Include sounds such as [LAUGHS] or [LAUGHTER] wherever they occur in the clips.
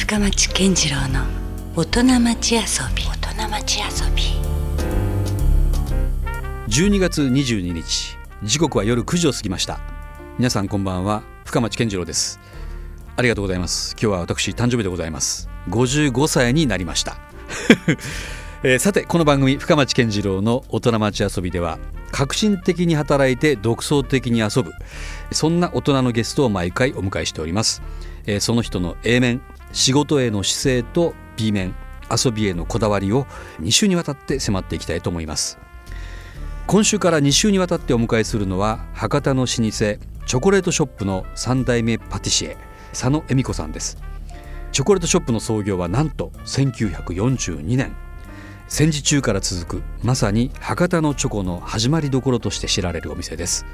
深町健次郎の大人町遊び。大人町遊び。12月22日。時刻は夜9時を過ぎました。皆さんこんばんは。深町健次郎です。ありがとうございます。今日は私誕生日でございます。55歳になりました。[LAUGHS] えーさてこの番組深町健次郎の大人町遊びでは革新的に働いて独創的に遊ぶそんな大人のゲストを毎回お迎えしております、えーその人の A 面仕事への姿勢と B 面遊びへのこだわりを2週にわたって迫っていきたいと思います。今週から2週にわたってお迎えするのは博多の老舗チョコレートショップの3代目パティシエ佐野恵美子さんです。チョコレートショップの創業はなんと1942年。戦時中から続くまさに博多のチョコの始まりどころとして知られるお店です。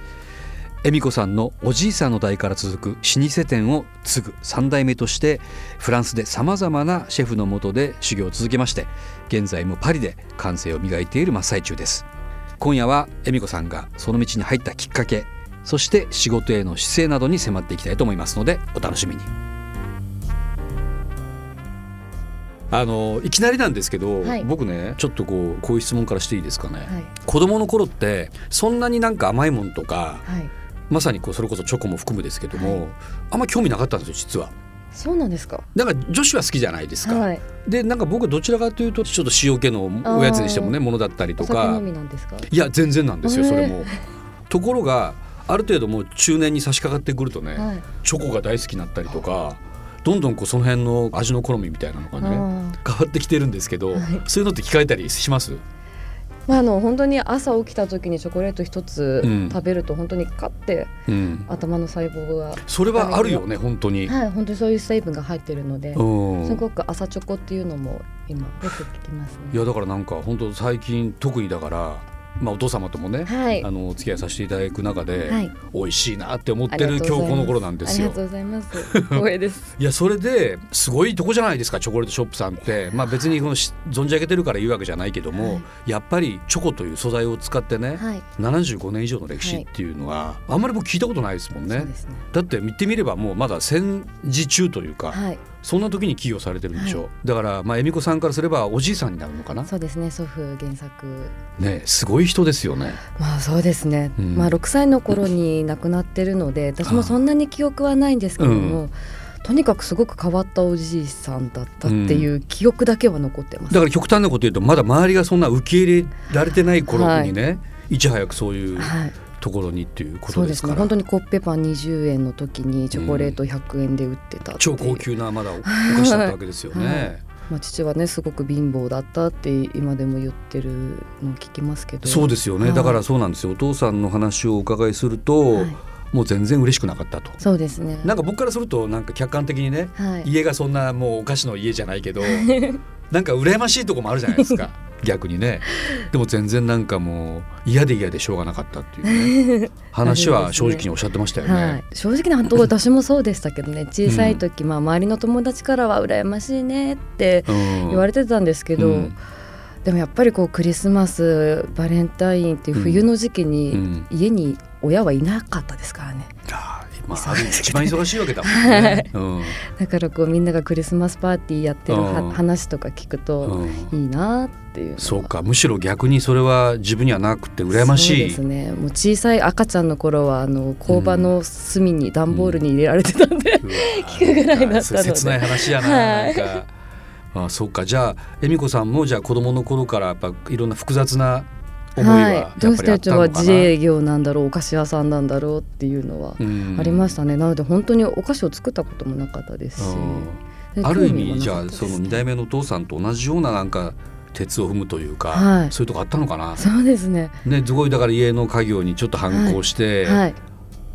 恵美子さんのおじいさんの代から続く老舗店を継ぐ3代目としてフランスでさまざまなシェフの下で修行を続けまして現在もパリで感性を磨いている真っ最中です。今夜は恵美子さんがその道に入ったきっかけそして仕事への姿勢などに迫っていきたいと思いますのでお楽しみに。あのいきなりなんですけど、はい。僕ねちょっとこうこういう質問からしていいですかね、はい。子供の頃ってそんなになんか甘いもんとかはいまさにこうそれこそチョコも含むですけども、はい。あんま興味なかったんですよ実は。そうなんですか？なんか女子は好きじゃないですか。はい。でなんか僕はどちらかというとちょっと塩気のおやつにしてもねものだったりとか。飲みなんですか？いや全然なんですよそれも。ところがある程度もう中年に差し掛かってくるとね、はい。チョコが大好きになったりとかどんどんこうその辺の味の好みみたいなのがねあ変わってきてるんですけど、はい。そういうのって聞かれたりします？まああの本当に朝起きた時にチョコレート一つうん。食べると本当にカッてうん、頭の細胞がそれはあるよね本当に。はい本当にそういう成分が入ってるのでうん。すごく朝チョコっていうのも今よく聞きますね。いやだからなんか本当最近特にだから、まあ、お父様ともね、はい。あのお付き合いさせていただく中で、はい。美味しいなって思ってる今日この頃なんですよ。ありが。とうございます。光栄です。[LAUGHS] いやそれですごいとこじゃないですかチョコレートショップさんって、まあ、別にこのし存じ上げてるから言うわけじゃないけども、はい。やっぱりチョコという素材を使ってね、はい。75年以上の歴史っていうのは、あんまり僕聞いたことないですもんね。ね。だって見てみればもうまだ戦時中というか、はいそんな時に起用されてるんでしょう、はい。だからまあ恵美子さんからすればおじいさんになるのかな。そうですね。祖父原作。ねすごい人ですよね。まあそうですね、うん。まあ6歳の頃に亡くなってるので私もそんなに記憶はないんですけども、とにかくすごく変わったおじいさんだったっていう記憶だけは残ってます、だから極端なこと言うとまだ周りがそんな受け入れられてない頃にね、い、ち早くそういうはい、ところにっていうこそうですから。ね。本当にコッペパン20円の時にチョコレート100円で売ってたっていう。超高級なまだお菓子だったわけですよね。[LAUGHS] はい。まあ、父はねすごく貧乏だったって今でも言ってるのを聞きますけど。そうですよね、はい。だからそうなんですよ。お父さんの話をお伺いすると、はい。もう全然嬉しくなかったと。そうですね。なんか僕からするとなんか客観的にねはい、家がそんなもうお菓子の家じゃないけど [LAUGHS] なんか羨ましいとこもあるじゃないですか [LAUGHS] 逆にね。でも全然なんかもう嫌で嫌でしょうがなかったっていうね。[LAUGHS] 話は正直におっしゃってましたよね。はい、正直なと私もそうでしたけどね。小さい時、まあ、周りの友達からは羨ましいねってうん。言われてたんですけど、うん。でもやっぱりこうクリスマスバレンタインっていう冬の時期うにん。家に親はいなかったですからね。あーまあ、一番忙しいわけだもんね。うん。だからこうみんながクリスマスパーティーやってるはうん。話とか聞くとうん。いいなっていうそうかむしろ逆にそれは自分にはなくて羨ましい。そうですね。もう小さい赤ちゃんの頃はあの工場の隅に段ボールに入れられてたんで、聞くぐらいだったので。切ない話やな,、はい。なあそうか。じゃあ恵美子さんもじゃあ子供の頃からやっぱいろんな複雑な思いはやっぱどうしてうちは自営業なんだろうお菓子屋さんなんだろうっていうのはうん。ありましたね、なので本当にお菓子を作ったこともなかったですし、うん。である意興味じゃあその2代目のお父さんと同じようななんか鉄を踏むというか、はい。そういうとこあったのかな。そうですね。ねすごいだから家の家業にちょっと反抗して、はい。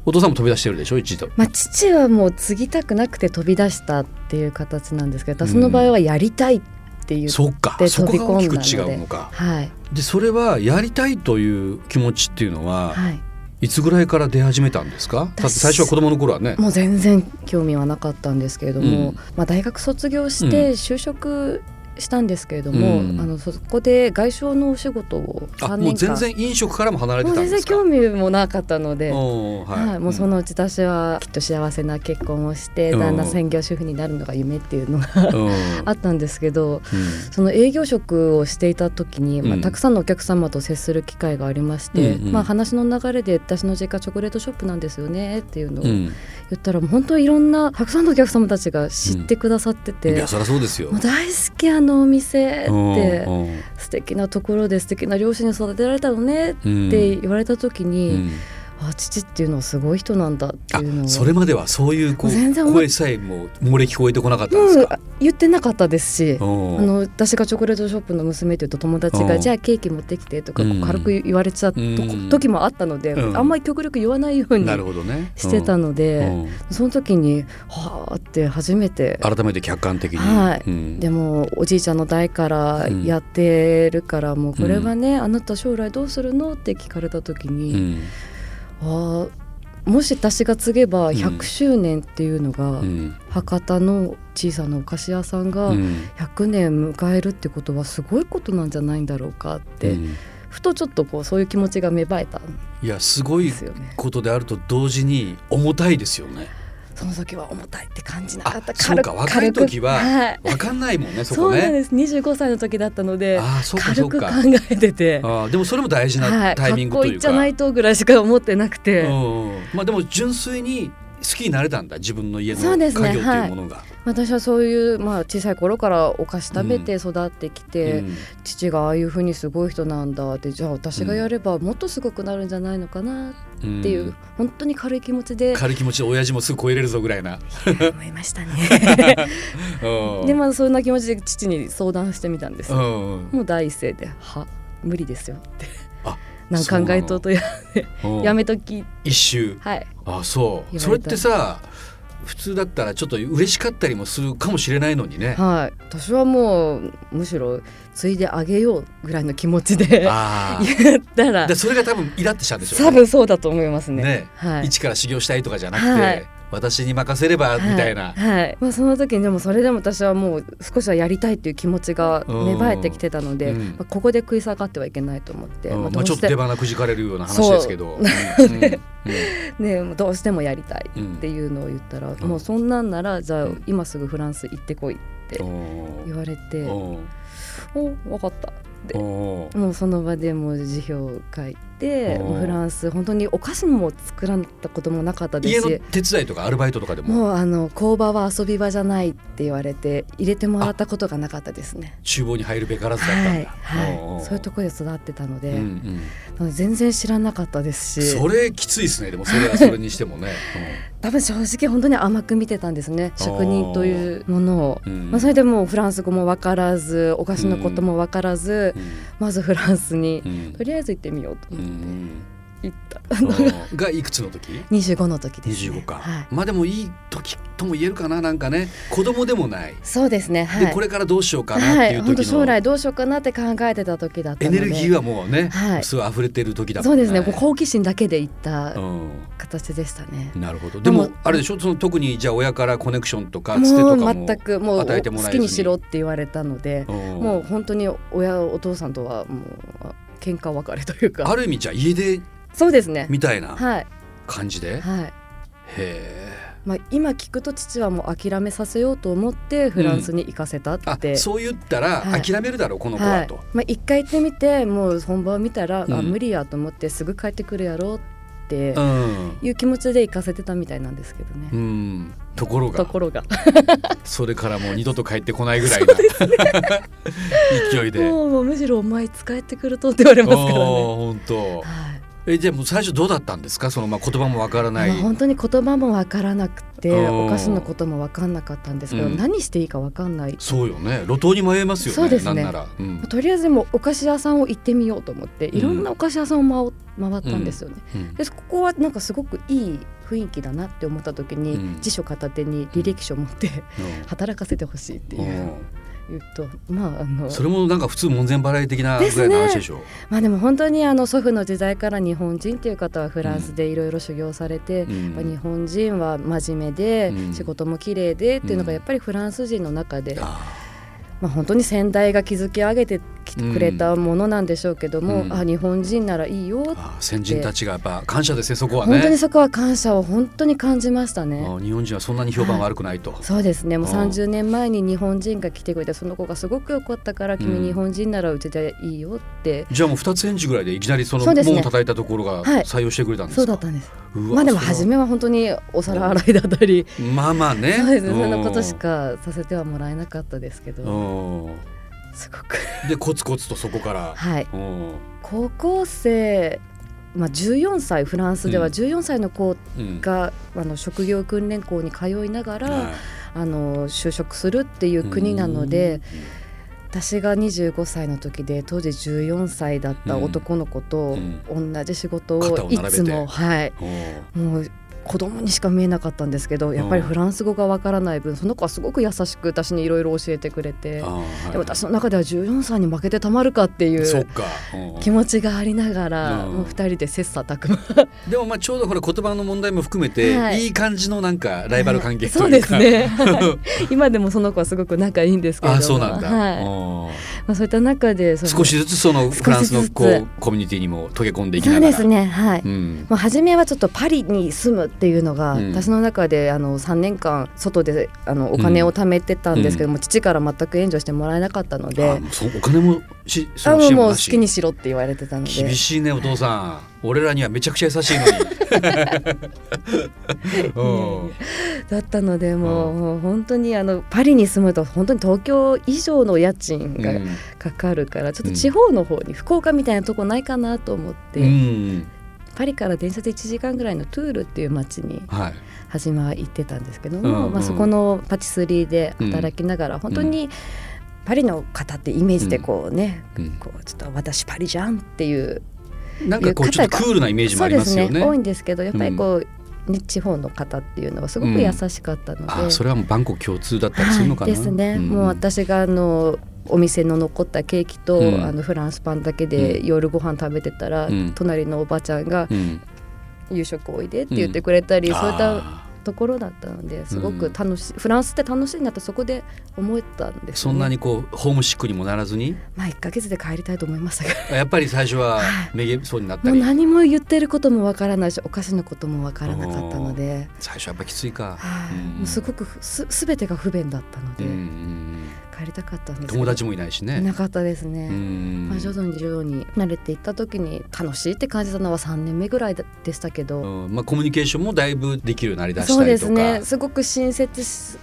お父さんも飛び出してるでしょ？一度。まあ、父はもう継ぎたくなくて飛び出したっていう形なんですけど私の場合はやりたいって言って、そっかで。そこが大きく飛び込んだので違うのか。はい。でそれはやりたいという気持ちっていうのは、はい。いつぐらいから出始めたんですか？だって最初は子供の頃はね。もう全然興味はなかったんですけれども、うん。まあ、大学卒業して就職したんですけれども、うん。あのそこで外商のお仕事を3あもう年間。全然飲食からも離れて全然たんですか？興味もなかったので。おーはい、もうそのうち私はきっと幸せな結婚をしてうん。旦那専業主婦になるのが夢っていうのが [LAUGHS] あったんですけどうん。その営業職をしていた時に、まあ、うん。たくさんのお客様と接する機会がありまして、うんうん。まあ、話の流れで私の実家チョコレートショップなんですよねっていうのをうん。言ったら本当にいろんなたくさんのお客様たちが知ってくださってて、いやそりゃそうですよ。大好きあのお店って素敵なところで素敵な両親に育てられたのねうんって言われた時うに、んあ父っていうのはすごい人なんだっていうのそれまではそういうこ全然声さえも漏れ聞こえてこなかったんですうんか、言ってなかったですし。う。んあの私がチョコレートショップの娘というと友達うんがじゃあケーキ持ってきてとかうん。軽く言われちゃったうん時もあったのでうん。あんまり極力言わないようにしてたのうでん。その時にはあって初めて。改めて客観的に、はい。うん。でもおじいちゃんの代からやってるからもうこれはねあなた将来どうするの？って聞かれた時うにんああもし私が継げばうん。100周年っていうのがうん。博多の小さなお菓子屋さんがうん。100年迎えるってことはすごいことなんじゃないんだろうかって、うん。ふとちょっとこうそういう気持ちが芽生えたんいやすごい。ことであると同時に重たいですよねその時は重たいって感じなかった。あそうか。若い時ははい、わかんないもんねそそうこねなんです。25歳の時だったのでああそうかそ軽く考うか。えてて、あーでもそれも大事は、ない。タイミングというか、かっこいいじゃないとぐらいしか思ってなくて、うんまあでも純粋に好きになれたんだ自分の家のそうですね家業っていうものが。私はそういう、まあ、小さい頃からお菓子食べて育ってきて、うん。父がああいうふうにすごい人なんだってじゃあ私がやればもっとすごくなるんじゃないのかなっていう、うん。本当に軽い気持ちで。軽い気持ちで親父もすぐ超えれるぞぐらいな。思いましたね。[LAUGHS] うん。でまあそんな気持ちで父に相談してみたんですもう第一声で「は無理ですよ」って。あなんか考えとうとやう。んやめとき。一周。はい。あそう。それったてさ普通だったらちょっと嬉しかったりもするかもしれないのにね。はい。私はもうむしろ継いであげようぐらいの気持ちでああ [LAUGHS] 言ったら。でそれが多分イラってしたんでしょう多分そうだと思いますね。ね。はい。一から修行したいとかじゃなくて、はい私に任せればみたいな。はい。はいまあ、その時にでもそれでも私はもう少しはやりたいっていう気持ちが芽生えてきてたので、うん。まあ、ここで食い下がってはいけないと思って、うん。まあ、どうしてちょっと出花くじかれるような話ですけど。う。ん。[LAUGHS] ね、もうどうしてもやりたいっていうのを言ったら、うん。もうそんなんならじゃあうん。今すぐフランス行ってこいってうん言われて、うんお分かったって。うんもうその場でもう辞表を書いてうんもうフランス本当にお菓子も作られたこともなかったで家のすし手伝いとかアルバイトとかでも？もうあの工場は遊び場じゃないって言われて入れてもらったことがなかったですね。厨房に入るべからずだったはい、んだ。はい、そういうところで育ってたので、うんうん。全然知らなかったですし。それきついですね。でもそれはそれにしてもね。[LAUGHS] 多分正直本当に甘く見てたんですね。職人というものを。うん。まあ、それでもうフランス語も分からずお菓子のことも分からず、うん。まずフランスに。うん。とりあえず行ってみようとう思って。ん行ったうんがいくつの時？25の時です、ね、25か、はい、まあでもいい時とも言えるかななんかね。子供でもない、そうですね。はい。でこれからどうしようかなっはいていう時本当将来のどうしようかなって考えてた時だったエので。ネルギーはもうね、はい。すごい溢れてる時だもそんねうですね。もう好奇心だけで行ったう形でしたね、ん、なるほど。でもでもあれでしょ？その特にじゃあ親からコネクションとかつてとかも全くもう与えてもらえず好きにしろって言われたので、うん。もう本当に親お父さんとはもう喧嘩別れというか。ある意味じゃあ家出そうですね。みたいなはい感じで、はい。へまあ、今聞くと父はもう諦めさせようと思ってフランスに行かせたっえあて、そう言ったらはい。諦めるだろう、この子ははい。と、まあ、一回行ってみてもう本番を見たら、うん。あ無理やと思ってすぐ帰ってくるやろうってうんいう気持ちで行かせてたみたいなんですけどね。うん、ところがところがそれからもう二度と帰ってこないぐらいな [LAUGHS] 勢いで。もうむしろお前いつ帰ってくるとって言われますからね。本当。はいえじゃあもう最初どうだったんですか？そのまあ言葉もわからない。まあ本当に言葉もわからなくてうんお菓子のこともわかんなかったんですけど、うん。何していいかわかんない。そうよね。路頭に迷いますよねそうですね。なんなら。うん。とりあえずもうお菓子屋さんを行ってみようと思っていろんなお菓子屋さんを回回ったんですよね。うん。でここはなんかすごくいい雰囲気だなって思った時に、うん。辞書片手に履歴書持って働かせてほしいっていう、うん言うとまああのそれもなんか普通門前払い的なぐらいの話でしょ？まあでも本当にあの祖父の時代から日本人っていう方はフランスでいろいろ修行されて、うん。日本人は真面目で、うん。仕事も綺麗でっていうのがうんやっぱりフランス人の中であまあ、本当に先代が築き上げてきてくれたものなんでしょうけども、うん。あ日本人ならいいよあ先人たちがやっぱ感謝ですねそこはね。本当にそこは感謝を本当に感じましたね。あ日本人はそんなに評判悪くないと、そうですね。もううん30年前に日本人が来てくれてその子がすごく良かったから君うん。日本人ならうちでいいよって、じゃあもう二つ返事ぐらいでいきなりその門を叩いたところがはい。採用してくれたんですか、そうだったんですまあでも初めは本当にお皿洗いだったり。まあまあね。そうですねそんうなことしかさせてはもらえなかったですけど。うん。すごく。でコツコツとそこから、はい。うん。高校生まあ14歳フランスではうん。14歳の子うん。が、あの職業訓練校に通いながら、はい。あの就職するっていう国なので、私が25歳の時で当時14歳だった男の子と同じ仕事をいつも、はい、うんもう子供にしか見えなかったんですけどやっぱりフランス語がわからない分その子はすごく優しく私にいろいろ教えてくれてはい。でも私の中では14歳に負けてたまるかっていう気持ちがありながらうん。もう二人で切磋琢磨。[LAUGHS] でもまあちょうどこれ言葉の問題も含めて、はい。い、い感じのなんかライバル関係とそうい。うか、ですね。はい。[LAUGHS] 今でもその子はすごく仲いいんですけれども。あそうなんだ、はい。うんまあ、そういった中で少しずつそのフランスのこうコミュニティにも溶け込んでいきながら。そうですねはい、うん。まあ、初めはちょっとパリに住むっていうのが、うん。私の中であの3年間外であのお金を貯めてたんですけども、父から全く援助してもらえなかったのあでもうそお金もしそのもう好きにしろって言われてたので。厳しいねお父さん。俺らにはめちゃくちゃ優しいのに。[LAUGHS] うん。だったのでもう,、うん。もう本当にあのパリに住むと本当に東京以上の家賃がうん。かかるから、ちょっと地方の方に福岡みたいなとこないかなと思って、うん。パリから電車で1時間ぐらいのトゥールっていう街にはい。初めは行ってたんですけども、うんうん。まあ、そこのパティスリーで働きながら、本当にパリの方ってイメージでこうね、うん。こうちょっと私パリじゃんっていうなんかこうちょっとクールなイメージもありますよね。ね多いんですけどやっぱりこう、ね地方の方っていうのはすごく優しかったので、あそれはもうバンコク共通だったりするのかな、はい、ですね、ん。もう私があのお店の残ったケーキと、うん。あのフランスパンだけで夜ご飯食べてたら、うん。隣のおばちゃんがうん「夕食おいで」って言ってくれたり、そういったあところだったのですごく楽しい、フランスって楽しいなとそこで思えたんです、ね、ーそんなにこうホームシックにもならずに？まあ1ヶ月で帰りたいと思いましたが。やっぱり最初ははい。めげそうになったもうり何も言ってることもわからないしお菓子のこともわからなかったので、最初はやっぱきついか、はい。うんもうすごくす全てが不便だったので、うんうん帰りたかったんです友達もいないしね。いなかったですね。うん。まあ、徐々に徐々に慣れていった時に楽しいって感じたのは3年目ぐらいでしたけど、うん。まあ、コミュニケーションもだいぶできるようになりだしたりとか。そうですね。すごく親切し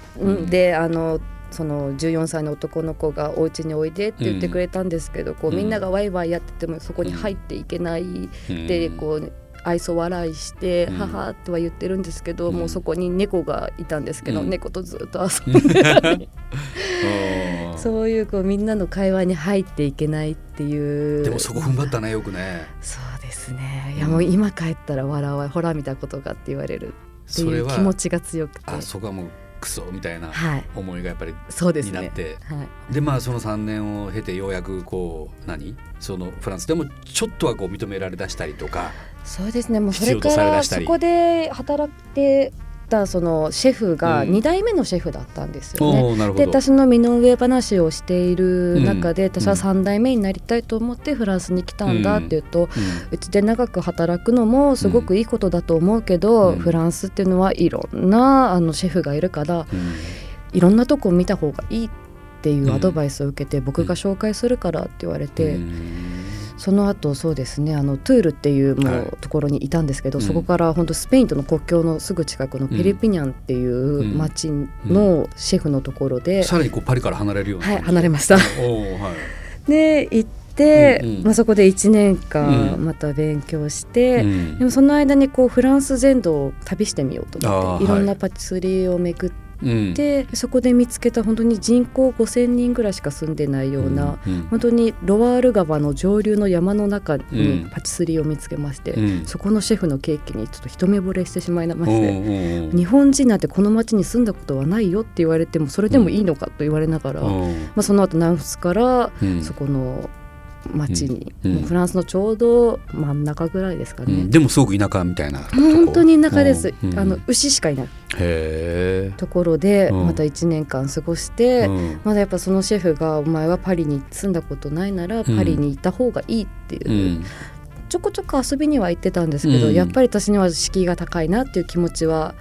で、あのその14歳の男の子がお家においでって言ってくれたんですけど、こううん。みんながワイワイやっててもそこに入っていけない。うん。でこう愛想笑いしてうん。母とは言ってるんですけど、うん。もうそこに猫がいたんですけど、うん。猫とずっと遊んでたり。うん。[LAUGHS] そういうこうみんなの会話に入っていけないっていう。でもそこ踏ん張ったねよくね。そうですね。いやもう今帰ったら笑わほら見たことかって言われるってそれはいう気持ちが強くて。あそこはもうクソみたいなはい。思いがやっぱりそうですね。になって、はい。でまあその3年を経てようやくこう何？そのフランスでもちょっとはこう認められだしたりとかそうですね。もうそれからそこで働いてたそのシェフがうん。2代目のシェフだったんですよね。でおーなるほど。私の身の上話をしている中で、うん。私は3代目になりたいと思ってフランスに来たんだっていうと、うん。うちで長く働くのもすごくいいことだと思うけど、うん。フランスっていうのはいろんなあのシェフがいるからうん。いろんなとこ見た方がいいっていうアドバイスを受けて、僕が紹介するからって言われて、うんその後そうですねあのトゥールっていうもはい。うところにいたんですけど、うん。そこから本当スペインとの国境のすぐ近くのペリピニャンっていう町のシェフのところで、さらにこうパリから離れるようなはい離れました。はい。で行って、うんうん。まあ、そこで1年間うん。また勉強して、うん。でもその間にこうフランス全土を旅してみようと思ってい。ろんなパティスリーを巡っうん。て、そこで見つけた本当に人口5,000人ぐらいしか住んでないような、うん本当にロワール川の上流の山の中うんにパティスリーを見つけまして、うん。そこのシェフのケーキにちょっと一目惚れしてしまいまおして。ーおー日本人なんてこの町に住んだことはないよって言われてもそれでもいいのかと言われながら、まあ、その後ナンフスからうん。そこの町に、うん。もうフランスのちょうど真ん中ぐらいですかね、うん。でもすごく田舎みたいな本当に田舎です、うん。あの牛しかいない。へところでうん。また1年間過ごしえ、て、うん。まだやっぱそのシェフが「お前はパリに住んだことないならパリに行った方がいい」っていう、うん。ちょこちょこ遊びには行ってたんですけど、うん。やっぱり私には敷居が高いなっていう気持ちは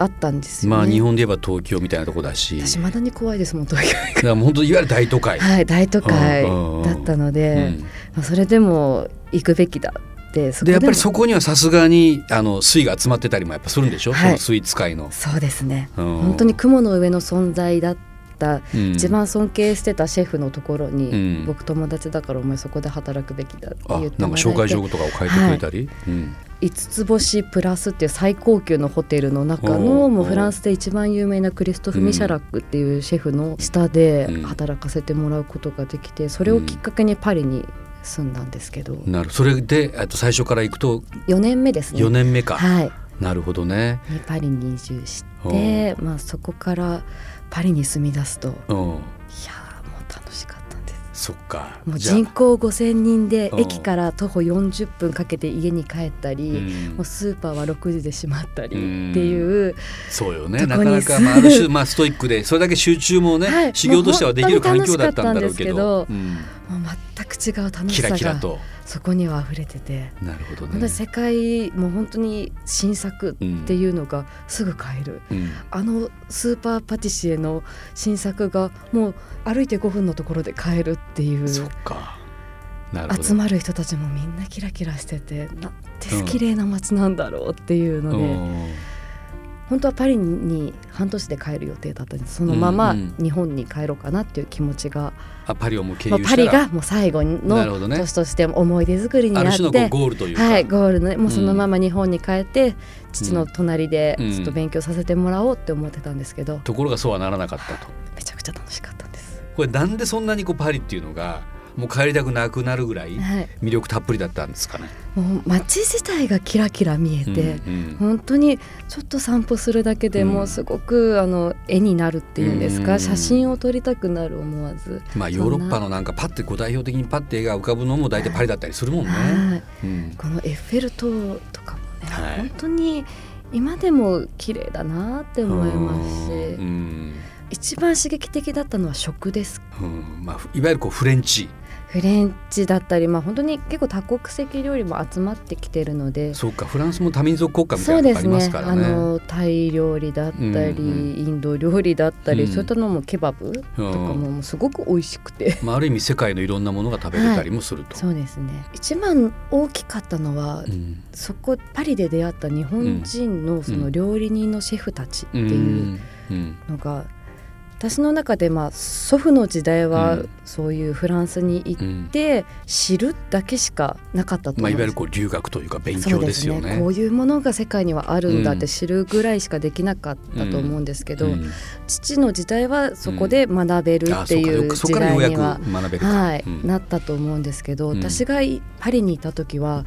あったんですよね。まあ日本で言えば東京みたいなとこだし。私まだに怖いですもん東京だから本当いわゆる大都会、はい大都会だったのうで、ん。まあそれでも行くべきだってそこでやっぱりもそこにはさすがにあの水が集まってたりもやっぱするんでしょ、はい。そのスイーツ界の、そうですね、うん。本当に雲の上の存在だったうん。一番尊敬してたシェフのところに、うん。僕友達だからお前そこで働くべきだってあ言ってなんか紹介状とかを書いてくれたり、うん。5つ星プラスっていう最高級のホテルの中おのう。もうフランスで一番有名なクリストフ・ミシャラックっていうシェフの下でうん働かせてもらうことができてそれをきっかけにパリに住んだんですけど。なるそれでえっと最初から行くと4年目ですね。4年目か、はい。なるほどね、にパリに移住して、まあ、そこからパリに住み出すといやうん、ーもう楽しかったんです。そっか。もう人口5,000人でうん。駅から徒歩40分かけて家に帰ったり、うん。もうスーパーは6時で閉まったりうん。っていう、そうよね。なかなか、まあ、ある種、まあ、ストイックでそれだけ集中もね、はい。修行としてはできる環境だったんだろうけどもう全く違う楽しさがそこには溢れてて、なるほどね。世界もう本当に新作っていうのがすぐ買える。うん。あのスーパーパティシエの新作がもう歩いて5分のところで買えるっていう。そっか。集まる人たちもみんなキラキラしててなんて綺麗な街なんだろうっていうので、うん本当はパリに半年で帰る予定だったんです。そのままうんうん。日本に帰ろうかなっていう気持ちが、あパリをもう経まあ由したら、パリがもう最後の年として思い出作りになっある種のこうて。ゴールというか、はい、ゴールのもうそのまま日本に帰って、父の隣でうんちょっと勉強させてもらおうって思ってたんですけど、ところがそうはならなかったと。めちゃくちゃ楽しかったんです。これなんでそんなにこうパリっていうのがもう帰りたくなくなるぐらいはい、魅力たっぷりだったんですかね。もう街自体がキラキラ見えて、うんうん。本当にちょっと散歩するだけでもうすごくあの絵になるっていうんですか、うん。写真を撮りたくなる思わず、まあヨーロッパのなんかパッてこう代表的にパッて絵が浮かぶのも大体パリだったりするもんね。はい、うん。このエッフェル塔とかもね、はい。本当に今でも綺麗だなって思いますし、うん。一番刺激的だったのは食ですうん。まあ、いわゆるこうフレンチフレンチだったり、まあ、本当に結構多国籍料理も集まってきてるのでそうかフランスも多民族国家みたそいうなのがありますからね。あのタイ料理だったり、うんうんインド料理だったり、うん。そういったのもケバブとかもすごく美味しくて。まあ、ある意味世界のいろんなものが食べれたりもすると。[LAUGHS] そうですね。一番大きかったのは、うん。そこパリで出会った日本人のその料理人のシェフたちってういうん。うん。のが、私の中でまあ祖父の時代はうん。そういうフランスに行っうん。て知るだけしかなかったとまあ、い思うんです。わゆるこう留学というか勉強そうですよね。こういうものが世界にはあるんだって知るぐらいしかできなかったと思うんですけど、うん。父の時代はそこで学べるあっていう時代には。はいうん。なったと思うんですけど、うん。私がいパリにいた時は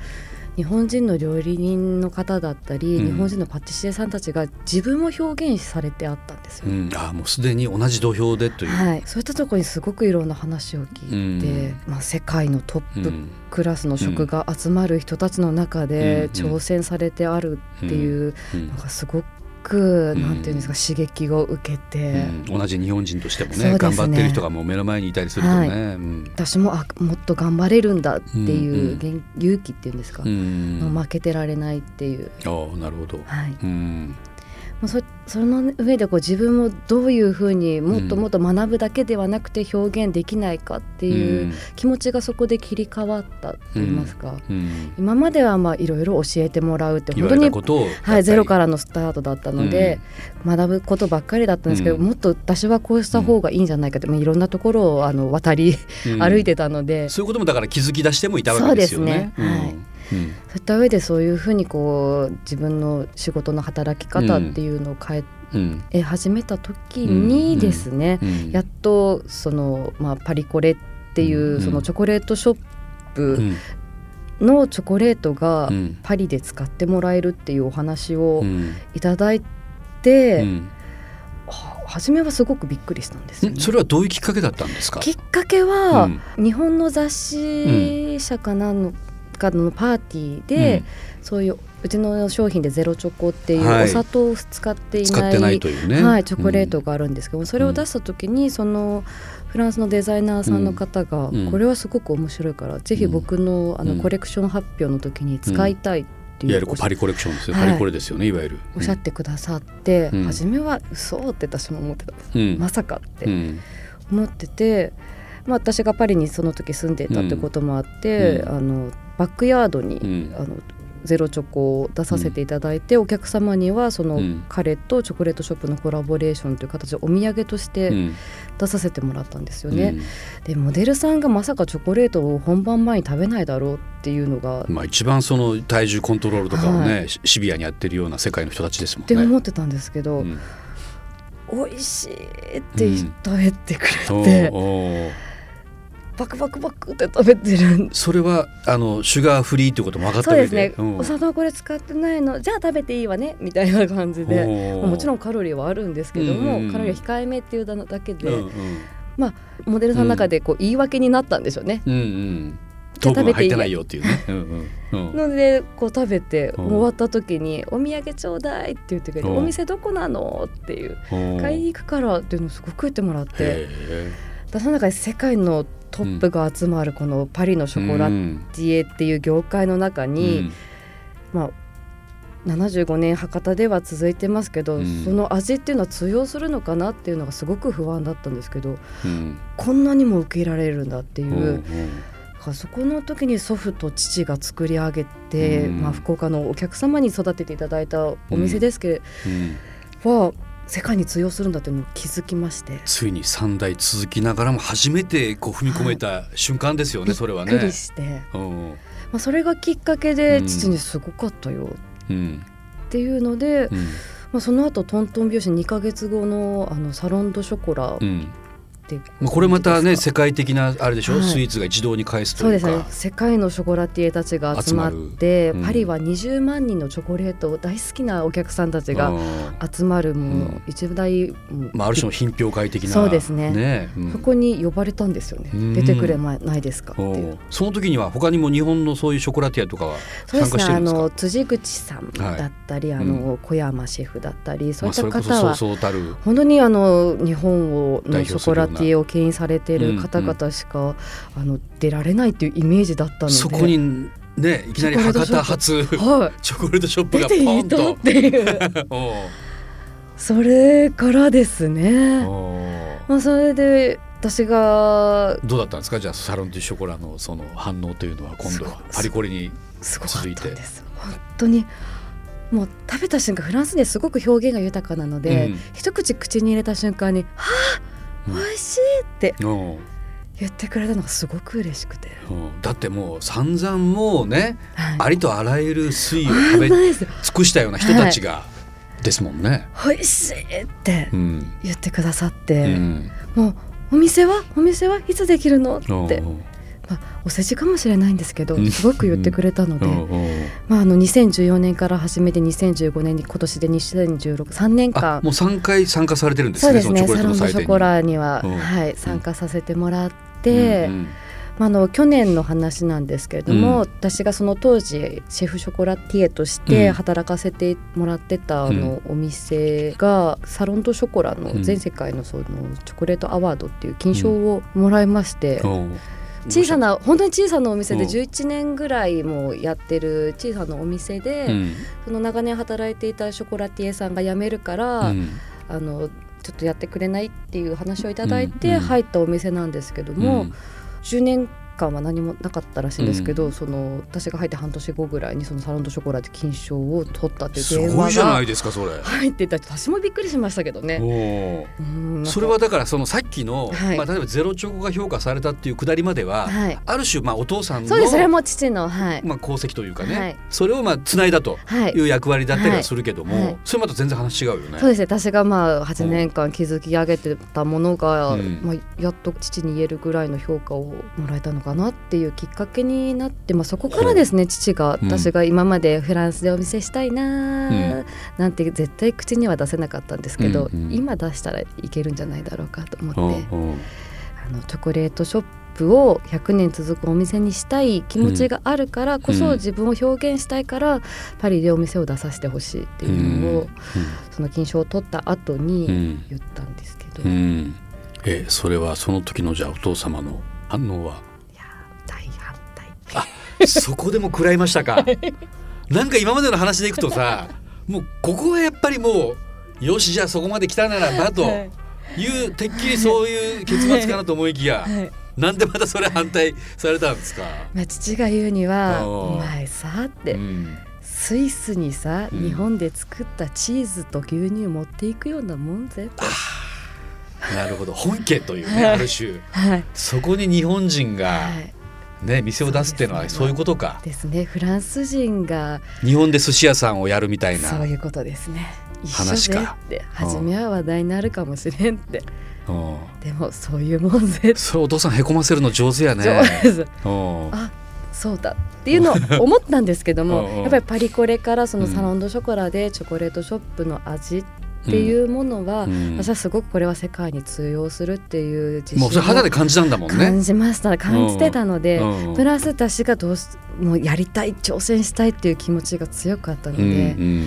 日本人の料理人の方だったり、うん。日本人のパティシエさんたちが自分を表現されてあったんですよ。うん、あもうすでに同じ土俵でという。はい、そういったところにすごくいろんな話を聞いて、まあ、世界のトップうん。クラスの職が集まる人たちの中でうん。挑戦されてあるっていううん。のがすごく、んなんていうんですか刺激を受けて、うん。同じ日本人としてもね頑張ってる人がもう目の前にいたりするとね。私もあもっと頑張れるんだっていう、うん元勇気っていうんですか、うん。負けてられないっていう。ああなるほど。はい、うんそその上でこう自分もどういうふうにもっともっと学ぶだけではなくて表現できないかっていう気持ちがそこで切り替わったと言いますか、うん。今まではまあいろいろ教えてもらうって本当にはい、ゼロかららのスタートだったので、学ぶことばっかりだったんですけど、うん。もっと私はこうした方がいいんじゃないかって、まあいろんなところをあの渡り歩いてたので、そういうこともだから気づき出してもいたわけですよね。そうですね。はいうんそういった上でそういうふうにこう自分の仕事の働き方っていうのを変えうん。え始めた時にですね、うん。やっとその、まあ、パリコレっていう、うんそのチョコレートショッうプんのチョコレートがうんパリで使ってもらえるっていうお話をうん。いただいて、うん。は初めはすごくびっくりしたんですよ、ね、それはどういうきっかけだったんですか？きっかけは、うん、日本の雑誌社かなんのかのパーティーで、うん、そういううちの商品でゼロチョコっていうお砂糖を使っていない,、はい、というね、はい、チョコレートがあるんですけど、うん、それを出した時にそのフランスのデザイナーさんの方が、これはすごく面白いから、ぜひ僕のあのコレクション発表の時に使いたいっていう、いわゆるパリコレクションですよ、はい、パリコレですよねいわゆる、おっしゃってくださって、初めは嘘って私も思ってた。ん。です、まさかって思ってて、まあ、私がパリにその時住んでいたってこともあって、あのバックヤードに、あのゼロチョコを出させていただいて、うん、お客様にはその彼とチョコレートショップのコラボレーションという形でお土産として出させてもらったんですよね。うん、でモデルさんがまさかチョコレートを本番前に食べないだろうっていうのが、まあ、一番その体重コントロールとかをね、はい、シビアにやってるような世界の人たちですもんね。って思ってたんですけど、うん、美味しいって食べて。くれて。バクバクバクって食べてるそれはあのシュガーフリーってことも分かったそうですね、うん、お砂糖これ使ってないのじゃあ食べていいわねみたいな感じで。もちろんカロリーはあるんですけども、うんうん、カロリー控えめっていうだけで、うんうん、まあモデルさんの中でこう言い訳になったんでしょうね。うんうん。糖分が入ってないよっていうね。のでこう食べて終わった時に「お土産ちょうだい」って言ってくれて「お店どこなの?」っていう「買いに行くから」っていうのをすごく言ってもらって。その中で世界のトップが集まるこのパリのショコラティエっていう業界の中に、うん、まあ75年博多では続いてますけど、うん、その味っていうのは通用するのかなっていうのがすごく不安だったんですけど、うん、こんなにも受け入れられるんだっていう。うんそこの時に祖父と父が作り上げて、まあ、福岡のお客様に育てていただいたお店ですけど、は世界に通用するんだというのを気づきまして。ついに3代続きながらも初めてこう踏み込めた瞬間ですよね、はい、それはね。びっくりして、うん、まあ、それがきっかけで父にすごかったよ。っていうので、うん、まあ、その後トントン拍子2か月後のあのサロン・ド・ショコラって。これまたね世界的なあれでしょ、はい、スイーツが一堂に返すというそうです。ね世界のショコラティエたちが集まって、うん、パリは20万人のチョコレート大好きなお客さんたちが集まるもの、うん、一大、まあ、ある種の品評会的なそうですね。ね、うん、そこに呼ばれたんですよね。出てくれまないですかっていう。その時には他にも日本のそういうショコラティエとかは参加してるんですか、ね、あの辻口さんだったり、はい、あの小山シェフだったり、そういった方は本当にあの日本をのショコラティエを牽引されている方々しか、うんうん、あの出られないっていうイメージだったのでそこにねいきなり博多発、はい、チョコレートショップがポンと。ってい [LAUGHS] う。それからですね。まあそれで私がどうだったんですか？じゃあサロン・デュ・ショコラのその反応というのは今度はパリコレに続いて。本当にもう食べた瞬間フランスですごく表現が豊かなので、うん、一口口に入れた瞬間に「はあ美味しいって言ってくれたのがすごく嬉しくて、だってもう散々もうね、はい、ありとあらゆる水を食べ尽くしたような人たちが、ですもんね。美味しいって言ってくださって、うん、もうお店は？お店はいつできるの？ってまあ、お世辞かもしれないんですけどすごく言ってくれたので、まあ、あの2014年から始めて2015年に今年で2016年間。もう3回参加されてるんですねそうですねサロンドショコラには、はい、参加させてもらって。うんうん。まあ、の去年の話なんですけれども、うん、私がその当時シェフショコラティエとして働かせてもらってたあのお店が、サロンドショコラの全世界のそのチョコレートアワードっていう金賞をもらいまして。うん小さな本当に小さなお店で11年ぐらいもやってる小さなお店で、うん、その長年働いていたショコラティエさんが辞めるから、うん、あのちょっとやってくれないっていう話をいただいて入ったお店なんですけども、うん、10年間は何もなかったらしいんですけど、うん、その私が入って半年後ぐらいにそのサロンドショコラで金賞を取ったっていう電話が入ってた。私もびっくりしましたけどね。それはだからそのさっきの、はい、まあ、例えばゼロチョコが評価されたっていうくだりまでは、はい、ある種まあお父さんのそうですそれも父の、はい、まあ、功績というかね、はい、それをまあつないだという役割だったりはするけども、それまた全然話違うよね。そうですね私がまあ8年間築き上げてたものが、うん、まあ、やっと父に言えるぐらいの評価をもらえたのかなっていうきっかけになって、まあ、そこからですね父が私が今までフランスでお店したいな、なんて絶対口には出せなかったんですけど、うんうん、今出したらいけるんじゃないだろうかと思って、あのチョコレートショップを100年続くお店にしたい気持ちがあるからこそ、自分を表現したいからパリでお店を出させてほしいっていうのを、その金賞を取った後に言ったんですけど。えそれはその時のじゃあお父様の反応は？そこでも食らいましたか。なんか今までの話でいくとさもうここはやっぱりもうよしじゃあそこまで来たならばとい。うてっきりそういう結末かなと思いきや、はい、なんでまたそれ反対されたんですか、まあ、父が言うには「お前さ」って、うん、スイスにさ、うん、日本で作ったチーズと牛乳持っていくようなもんぜ。って。なるほど。本家というね、はい、ある種、はい、そこに日本人が、はいね、店を出すっていうのはそういうことか。ですね。フランス人が日本で寿司屋さんをやるみたいな。そういうことですね。話か。って初めは話題になるかもしれんって。でもそういうもんぜ。それお父さんへこませるの上手やね。あ、そうだっていうのを思ったんですけども、やっぱりパリコレからそのサロンドショコラでチョコレートショップの味っっていうものは、うん、私はすごくこれは世界に通用するっていう自信もうそれ肌で感じたんだもんね。感じました。感じてたので、プラス私がどうしもうやりたい挑戦したいっていう気持ちが強かったので、うんうん、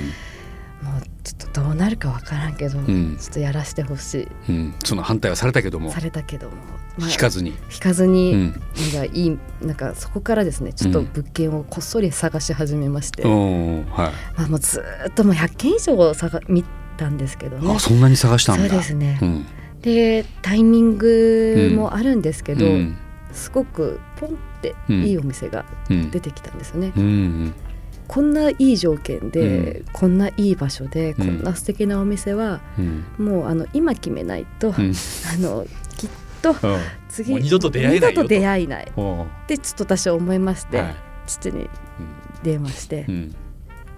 もうちょっとどうなるかわからんけど、うん、ちょっとやらせてほしい、うん、その反対はされたけども。されたけども、まあ、引かずに。引かずに、うん、なんかいいなんかそこからですねちょっと物件をこっそり探し始めまして、はい。まあ、もうずっともう100件以上探見たんですけどね。あそんなに探したんだ。そうですね、うん、でタイミングもあるんですけど、うん、すごくポンっていいお店が出てきたんですよね、うんこんないい条件で、こんないい場所で、こんな素敵なお店は、もうあの今決めないと、あのきっと次、二度と出会えない二度と出会えない。でちょっと私は思いまして、はい、父に電話して、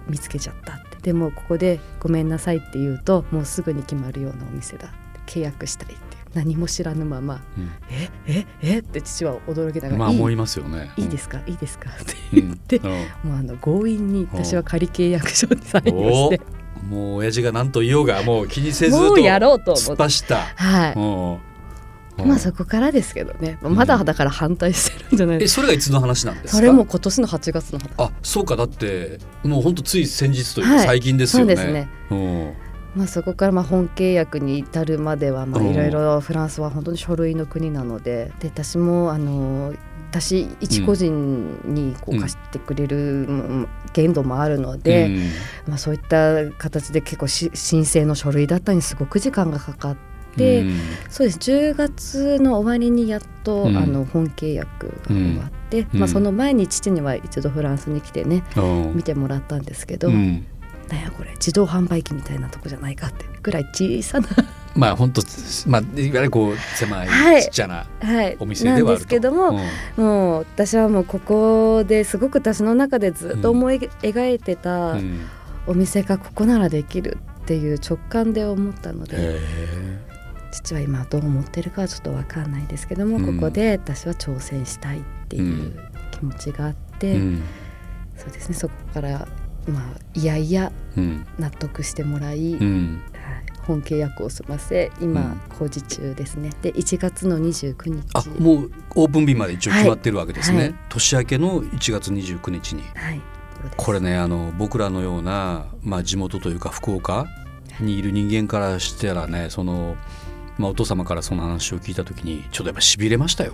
見つけちゃった。ってでもここで「ごめんなさい」って言うともうすぐに決まるようなお店だ。契約したいって何も知らぬまま「うん、えええって父は驚きながら「まあ思いますよね、いいですか？いいですか?」って言って、うん、もうあの強引に私は仮契約書にサインをして。もう親父が何と言おうがもう気にせずもうやろうと突っ走った。はい。まあそこからですけどね、まだだから反対してるんじゃないですか。えそれがいつの話なんですか？それも今年の8月の話。あ、そうかだってもう本当つい先日というか最近ですよね。はい、そうですね。まあ、そこからまあ本契約に至るまではまあいろいろフランスは本当に書類の国なのでで私もあの私一個人にこう貸してくれる限度もあるので、うん、まあ、そういった形で結構し申請の書類だったりにすごく時間がかかって、うん、そうです。10月の終わりにやっと、うん、あの本契約が終わって、まあ、その前に父には一度フランスに来てね、見てもらったんですけど。なんやこれ自動販売機みたいなとこじゃないかってぐらい小さな [LAUGHS] まあ本当まあいわゆるこう狭い、はい、ちっちゃなお店ではあると、なんですけども、うん、もう私はもうここですごく私の中でずっと思い描いてたお店がここならできるっていう直感で思ったので、うん、父は今どう思ってるかはちょっと分かんないですけども、うん、ここで私は挑戦したいっていう気持ちがあって、そうですねそこからまあいやいや納得してもらい、うん。本契約を済ませ今工事中ですね、で1月の29日。あもうオープン日まで一応決まってるわけですね、はい。はい、年明けの1月29日に、はい、これねあの僕らのような、まあ、地元というか福岡にいる人間からしたらねその、まあ、お父様からその話を聞いた時にちょっとやっぱしびれましたよ。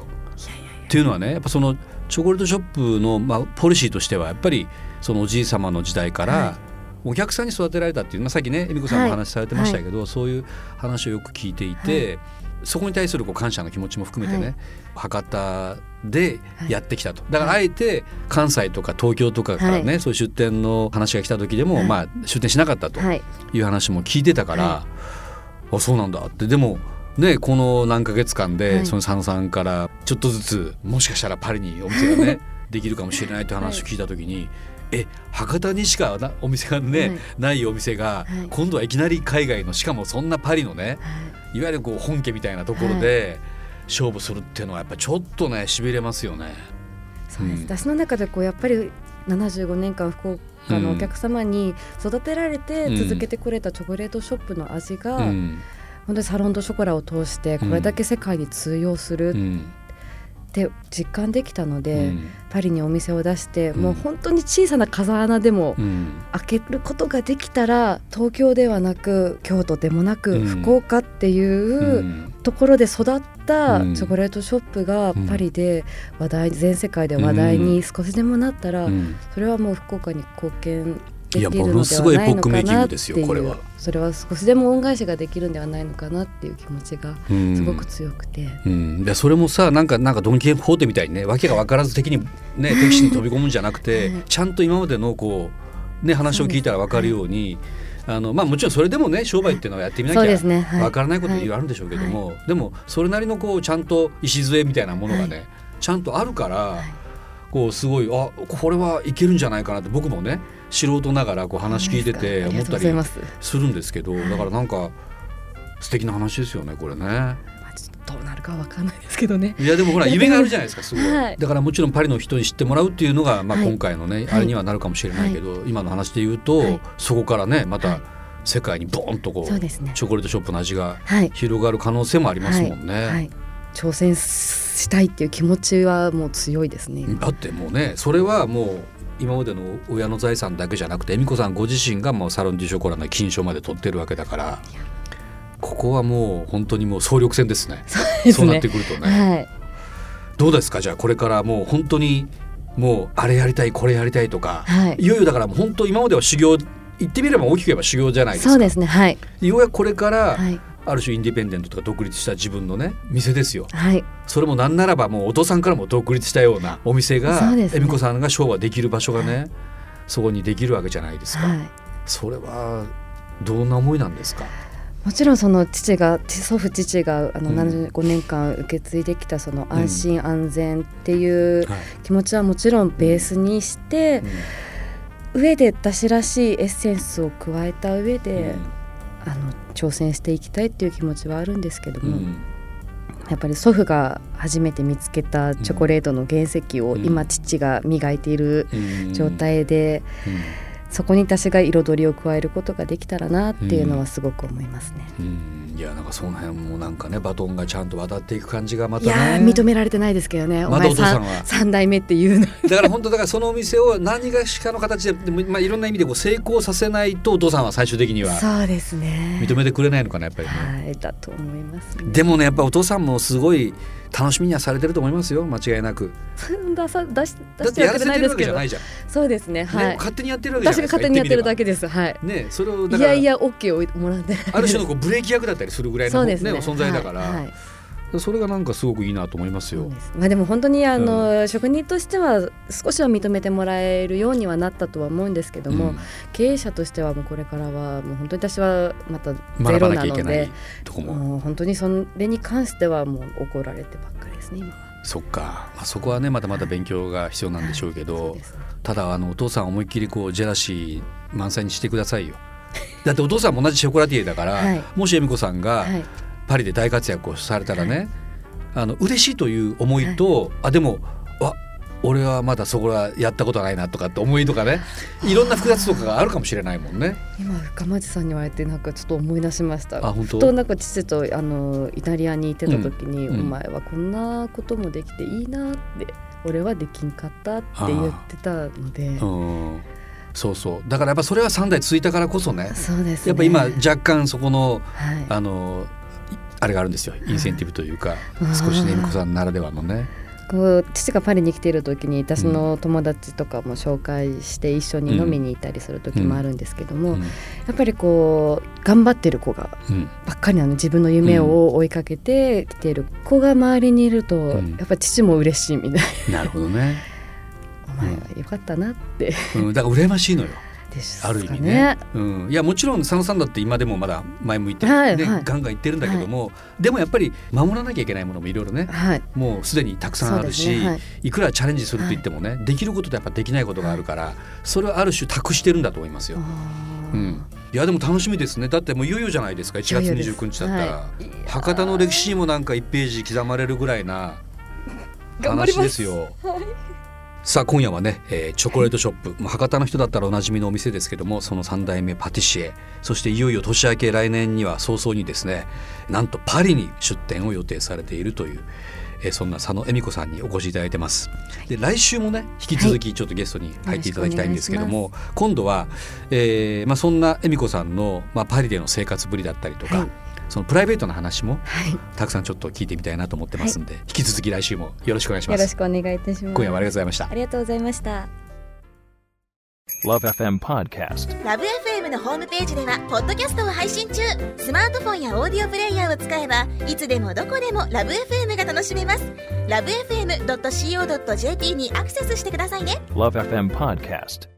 っていうのはねやっぱそのチョコレートショップの、まあ、ポリシーとしてはやっぱりそのおじい様の時代から、お客さんに育てられたっていう、まあ、さっきね恵美子さんも話されてましたけど、はい、そういう話をよく聞いていて、はい、そこに対するこう感謝の気持ちも含めてね、はい、博多でやってきたと。だからあえて関西とか東京とかからね、そういう出店の話が来た時でも、まあ、出店しなかったとい。う話も聞いてたから、あそうなんだって。でもね、この何ヶ月間で、その佐野さんからちょっとずつもしかしたらパリにお店がね [LAUGHS] できるかもしれないって話を聞いた時に、え博多にしかなお店がね、はい、ないお店が、はい、今度はいきなり海外のしかもそんなパリのね、はい、いわゆるこう本家みたいなところで、勝負するっていうのはやっぱちょっとねしびれますよね。そうです、うん、私の中でこうやっぱり75年間福岡のお客様に育てられて続けてくれたチョコレートショップの味が、うん、本当にサロンドショコラを通してこれだけ世界に通用するって実感できたので、うん、パリにお店を出して、うん、もう本当に小さな風穴でも開けることができたら東京ではなく京都でもなく、福岡っていうところで育ったチョコレートショップがパリで話題全世界で話題に少しでもなったら、それはもう福岡に貢献できるのではないのかなっていうそれは少しでも恩返しができるんではないのかなっていう気持ちがすごく強くて、うん、でそれもさなんかなんかドン・キホーテみたいにね訳が分からず的にね [LAUGHS] 敵地に飛び込むんじゃなくて、はい、ちゃんと今までのこうね話を聞いたら分かるように。あのまあ、もちろんそれでもね商売っていうのはやってみなきゃわからないことい。ろいろあるんでしょうけども、はい。はい、でもそれなりのこうちゃんと礎みたいなものがね、ちゃんとあるから、こうすごいあこれはいけるんじゃないかなって僕もね素人ながらこう話聞いてて思ったりす。るんですけどだからなんか素敵な話ですよねこれね。どうなるかわかんないですけどね。いやでもほら夢があるじゃないですかすごい、はい、だからもちろんパリの人に知ってもらうっていうのが、まあ、今回のね、はい、あれにはなるかもしれないけど、はい、今の話で言うと、そこからねまた世界にボーンとこう、ね、チョコレートショップの味が広がる可能性もありますもんね。挑戦したいっていう気持ちはもう強いですね。だってもうねそれはもう今までの親の財産だけじゃなくて恵美子さんご自身がもうサロン・デュ・ショコラの金賞まで取ってるわけだからここはもう本当にもう総力戦ですね。そう、ね、なってくるとね、はい、どうですか？じゃあこれからもう本当にもうあれやりたいこれやりたいとか、はい、いよいよだから本当今までは修行言ってみれば大きく言えば修行じゃないですか。そうですね。はい。ようやくこれから、はいある種インディペンデントとか独立した自分のね店ですよ、はい、それもなんならばもうお父さんからも独立したようなお店が恵美、ね、子さんが商売できる場所がね、はい、そこにできるわけじゃないですか、はい、それはどんな思いなんですか？もちろんその父が祖父父があの75年間受け継いできたその安心安全っていう気持ちはもちろんベースにして、上で私らしいエッセンスを加えた上で、あの挑戦していきたいっていう気持ちはあるんですけども、うん、やっぱり祖父が初めて見つけたチョコレートの原石を今父が磨いている状態で、そこに私が彩りを加えることができたらなっていうのはすごく思いますね。いやなんかその辺もなんかねバトンがちゃんと渡っていく感じがまた、ね、いや認められてないですけどね、ま、お前さん3代目っていうの。[LAUGHS] だから本当だからそのお店を何がしかの形でまあ、いろんな意味でこう成功させないとお父さんは最終的にはそうですね。認めてくれないのかなやっぱりね。はいだと思います、ね、でもねやっぱお父さんもすごい楽しみにはされてると思いますよ間違いなく。出さ出し出してやらせてるわけじゃないじゃん。そうですねはい、ね、勝手にやってるわけじゃない私が勝手にやってるだけです。はい。ねそれをいやいや OK をもらって。ある種のこうブレーキ役だったりするぐらいの、ね。ね、存在だから、はい。はいそれがなんかすごくいいなと思いますよ。す。まあでも本当にあの、うん、職人としては少しは認めてもらえるようにはなったとは思うんですけども、うん、経営者としてはもうこれからはもう本当に私はまたゼロなのでもう本当にそれに関してはもう怒られてばっかりですね今は。そっか、まあ、そこはねまだまだ勉強が必要なんでしょうけど、はい、ただあのお父さん思いっきりこうジェラシー満載にしてくださいよ。[LAUGHS] だってお父さんも同じショコラティエだから、はい、もし恵美子さんがパリで大活躍をされたらね、はい、あの嬉しいという思いと、はい、あでもあ俺はまだそこはやったことないなとかって思いとかねいろんな複雑とかがあるかもしれないもんね。今深町さんに言われてなんかちょっと思い出しました。あ本当？となんか父とあのイタリアに行ってた時に、うん、お前はこんなこともできていいなって俺はできんかったって言ってたので。そうそう。だからやっぱそれは3代続いたからこそねそうです、ね、やっぱ今若干そこの、はい、あのあれがあるんですよ。インセンティブというか、少しね恵美子さんならではのね。こう父がパリに来ている時に私の友達とかも紹介して一緒に飲みに行ったりする時もあるんですけども、うん。うん、やっぱりこう頑張ってる子がばっかりなの自分の夢を追いかけてきている子が周りにいると、やっぱ父も嬉しいみたいな。なるほどね。お前はよかったなって、うん、だから羨ましいのよ。ある意味ね、うん、いやもちろん佐野さんだって今でもまだ前向いて、はいはい、ガンガンいってるんだけども、はい、でもやっぱり守らなきゃいけないものもいろいろね、はい、もうすでにたくさんあるし、い、いくらチャレンジすると言ってもね、できることとやっぱできないことがあるからそれはある種託してるんだと思いますよ。うん、いやでも楽しみですね。だってもういよいよじゃないですか。1月29日だったら、はい、博多の歴史にもなんか1ページ刻まれるぐらいな話ですよ。さあ今夜はね、えー、チョコレートショップ、はい、博多の人だったらおなじみのお店ですけどもその3代目パティシエそしていよいよ年明け来年には早々にですねなんとパリに出店を予定されているという、えー、そんな佐野恵美子さんにお越しいただいてます。で来週もね引き続きちょっとゲストに入っていただきたいんですけども、はい、今度は、えーまあ、そんな恵美子さんの、まあ、パリでの生活ぶりだったりとか、はいそのプライベートな話も、たくさんちょっと聞いてみたいなと思ってますんで、はい、引き続き来週もよろしくお願いします。よろしくお願いいたします。今夜はありがとうございました。ありがとうございました。LoveFM Podcast LoveFM のホームページではポッドキャストを配信中スマートフォンやオーディオプレイヤーを使えばいつでもどこでも LoveFM が楽しめます LoveFM.co.jp にアクセスしてくださいね LoveFM Podcast